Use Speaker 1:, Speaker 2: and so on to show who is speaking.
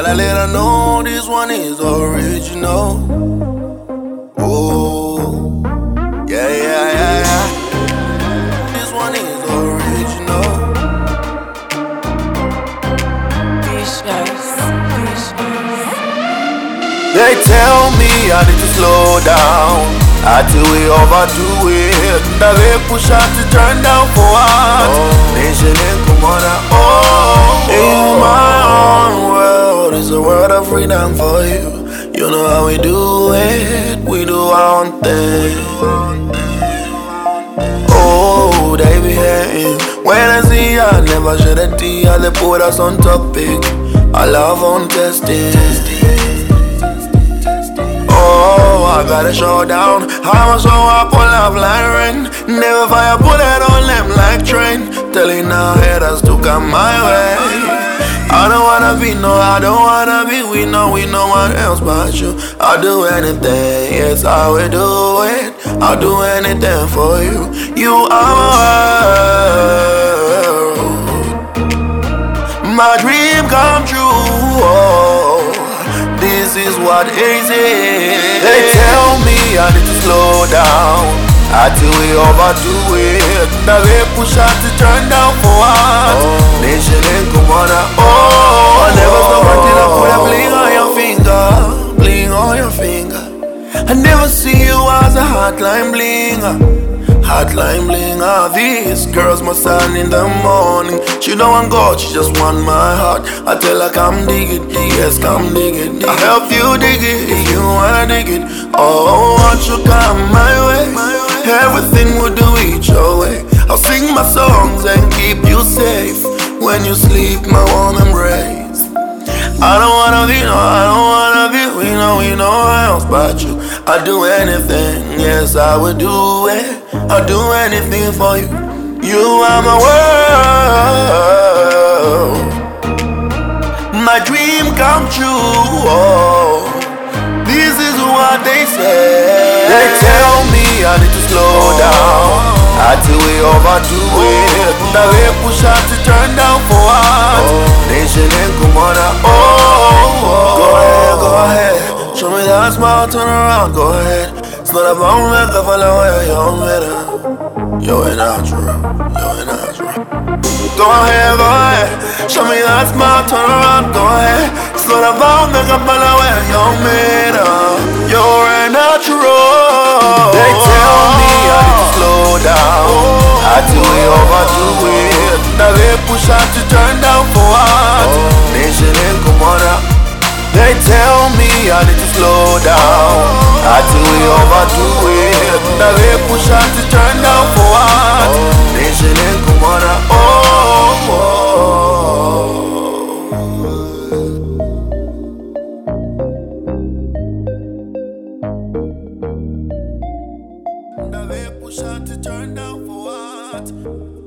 Speaker 1: Gotta let her know this one is original. Oh, yeah, yeah, yeah, yeah. This one is original. They tell me I need to slow down. I do we overdo it. Now they push out to turn down for what? Nation and Kumana. Oh, in my own is a world of freedom for you. You know how we do it. We do our own thing. Oh, they be hating. When I see ya, never shed a tear. They put us on topic. I love on testing. Oh, I got a showdown. I was so up on love line rain. Never fire bullet on them like train. Telling our haters to come my way. I don't wanna be no, I don't wanna be we know we no one else but you. I'll do anything, yes I will do it. I'll do anything for you. You are my world. My dream come true. Oh, this is what they say. They tell me I need to slow down. I do we overdo it. Now they push out to turn down for what? Oh. Nation and Kumana. Oh, I never stop until I put a bling on your finger. Bling on your finger. I never see you as a hotline blinger. Hotline blinger, these girls must stand in the morning. She don't want God, she just want my heart. I tell her, come dig it, yes, come dig it. I help you dig it if you wanna dig it. Oh, won't you come my way? Everything will do your way. I'll sing my songs and keep you safe when you sleep, my warm embrace. I don't wanna be, no, I don't wanna be, we know, we know else but you. I'll do anything, yes, I will do it. I'll do anything for you. You are my world. My dream come true. Oh, this is what they say. They tell me I need to slow down. I do we overdo it. They push out to turn down for what? Nation and Kumana. Oh, go ahead, go ahead. Show me that smile, turn around, go ahead. It's not about me, I follow where you're better. Yo, and outro, yo, and. Go ahead, go ahead. Show me that smile, turn around, go ahead. It's not about me, I follow where you're better. You're an outro. They tell me I need to slow down. I do it overdo it. Now they push out to turn down for what? Nation and Kumana. They tell me I need to slow down. I do it overdo it. Now they push out to turn down for what?